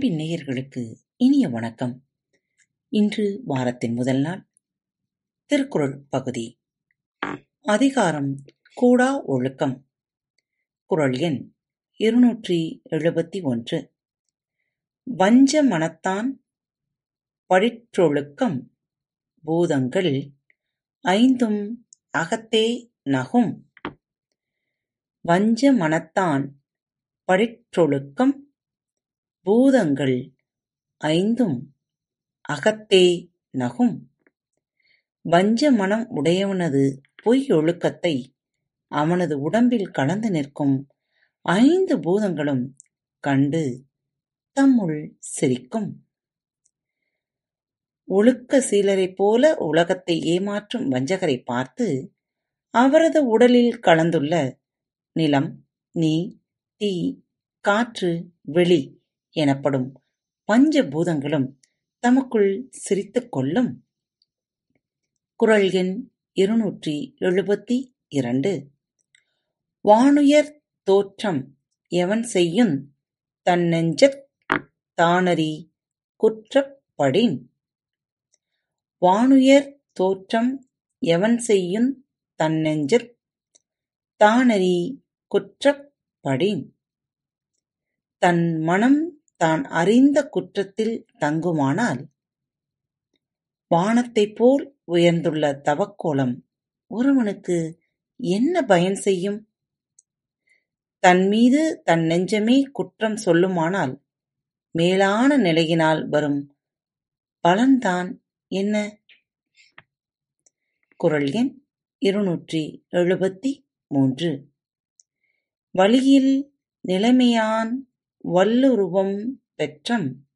அன்பின் நேயர்களுக்கு இனிய வணக்கம். இன்று வாரத்தின் முதல் நாள். திருக்குறள் பகுதி. அதிகாரம் கூடா ஒழுக்கம். குறள் எண் இருநூற்றி எழுபத்தி ஒன்று. வஞ்ச மனத்தான் பழிற்றொழுக்கம் பூதங்கள் ஐந்தும் அகத்தே நகும். வஞ்ச மனத்தான் பழிற்றொழுக்கம் பூதங்கள் ஐந்தும் அகத்தே நகும். வஞ்ச மனம் உடையவனது பொய் ஒழுக்கத்தை அவனது உடம்பில் கலந்து நிற்கும் ஐந்து பூதங்களும் கண்டு தம்முள் சிரிக்கும். ஒழுக்க சீலரைப் போல உலகத்தை ஏமாற்றும் வஞ்சகரை பார்த்து அவரது உடலில் கலந்துள்ள நிலம் நீர் தீ காற்று வெளி எனப்படும் பஞ்ச பூதங்களும் தமக்குள் சிரித்துக் கொள்ளும் குறள் எண் இருநூற்றி எழுபத்தி இரண்டு. வானுயர் தோற்றம் எவன் செய்யுந் தன்னெஞ்சத் தானறி குற்றப்படின்? வானுயர் தோற்றம் எவன் செய்யுந் தன்னெஞ்சத் தானறி குற்றப்படின்? தன் மனம் தான் அறிந்த குற்றத்தில் தங்குமானால் வானத்தைப் போல் உயர்ந்துள்ள தவக்கோலம் ஒருவனுக்கு என்ன பயன் செய்யும்? தன்மீது தன் நெஞ்சமே குற்றம் சொல்லுமானால் மேலான நிலையினால் வரும் பலன்தான் என்ன? குரல் எண் இருநூற்றி எழுபத்தி மூன்று. வழியில் நிலைமையான் வல்லுருவம் பெற்றம்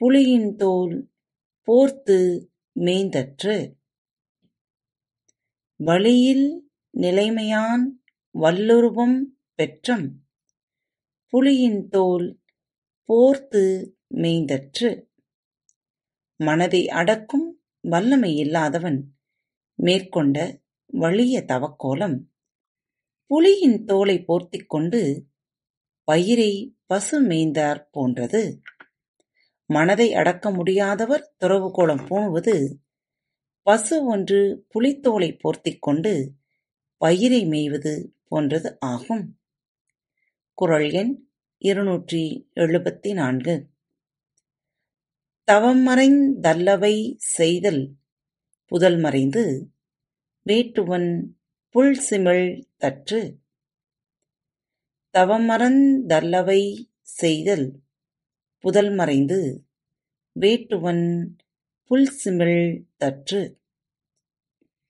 புலியின் தோல் போர்த்து மேய்ந்தற்று. வழியில் நிலைமையான் வல்லுருவம் பெற்றம் புலியின் தோல் போர்த்து மேய்ந்தற்று. மனதை அடக்கும் வல்லமை இல்லாதவன் மேற்கொண்ட வலிய தவக்கோலம். புலியின் தோலை போர்த்திக் கொண்டு பயிரை பசு மேய்ந்தாற் போன்றது. மனதை அடக்க முடியாதவர் துறவுகோலம் பூணுவது. பசு ஒன்று புலித்தோலை போர்த்திக் கொண்டு பயிரை மேய்வது போன்றது ஆகும். குறள் எண் இருநூற்றி எழுபத்தி நான்கு. தவமறைந் தல்லவை செய்தல். புதல் மறைந்து வேட்டுவன் புல்சிமிழ் தற்று தவமறந் தல்லவை செய்தல் புதல் மறைந்து வேட்டுவன் புல்சிமிழ் தற்று.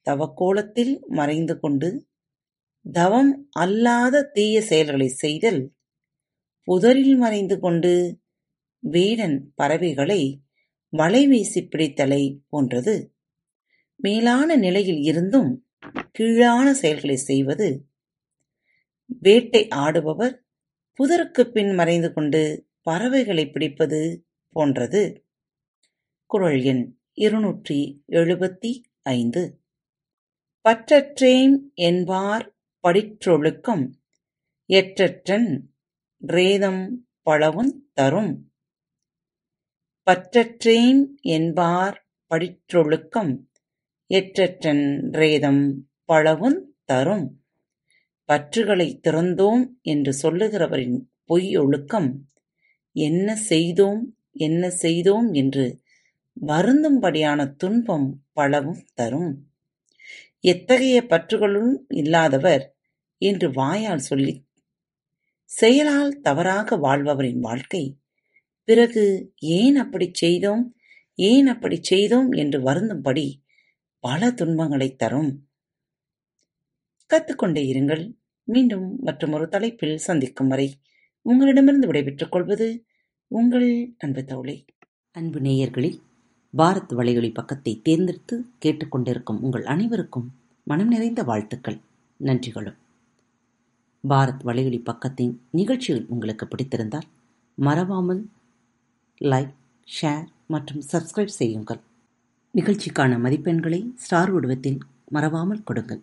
தவக்கோலத்தில் மறைந்து கொண்டு தவம் அல்லாத தீய செயல்களை செய்தல் புதரில் மறைந்து கொண்டு வேடன் பறவைகளை வலை வீசி பிடித்தலை போன்றது. மேலான நிலையில் இருந்தும் கீழான செயல்களை செய்வது வேட்டை ஆடுபவர் புதருக்குப் பின் மறைந்து கொண்டு பறவைகளை பிடிப்பது போன்றது. குறள் எண் இருநூற்றி எழுபத்தி ஐந்து. பற்றற்றேன் என்பார் படிற்றொழுக்கம் எற்றற்றன் ரேதம் பழவுந் தரும். பற்றற்றேன் என்பார் படிற்றொழுக்கம் எற்றற்றன் ரேதம் பழவுந் தரும். பற்றுகளைத் திறந்தோம் என்று சொல்லுகிறவரின் பொய் ஒழுக்கம் என்ன செய்தோம் என்ன செய்தோம் என்று வருந்தும்படியான துன்பம் பலவும் தரும். எத்தகைய பற்றுகளும் இல்லாதவர் என்று வாயால் சொல்லி செயலால் தவறாக வாழ்பவரின் வாழ்க்கை பிறகு ஏன் அப்படிச் செய்தோம் ஏன் அப்படிச் செய்தோம் என்று வருந்தும்படி பல துன்பங்களைத் தரும். கத்துக்கொண்டே இருங்கள். மீண்டும் மற்றொரு தலைப்பில் சந்திக்கும் வரை உங்களிடமிருந்து விடைபெற்றுக் கொள்வது உங்கள் அன்பு தோழி. அன்பு நேயர்களில் பாரத் வலையொலி பக்கத்தை தேர்ந்தெடுத்து கேட்டுக்கொண்டிருக்கும் உங்கள் அனைவருக்கும் மனம் நிறைந்த வாழ்த்துக்கள் நன்றிகளும். பாரத் வலையொலி பக்கத்தின் நிகழ்ச்சிகள் உங்களுக்கு பிடித்திருந்தால் மறவாமல் லைக் ஷேர் மற்றும் சப்ஸ்கிரைப் செய்யுங்கள். நிகழ்ச்சிக்கான மதிப்பெண்களை ஸ்டார் உடவத்தில் மறவாமல் கொடுங்கள்.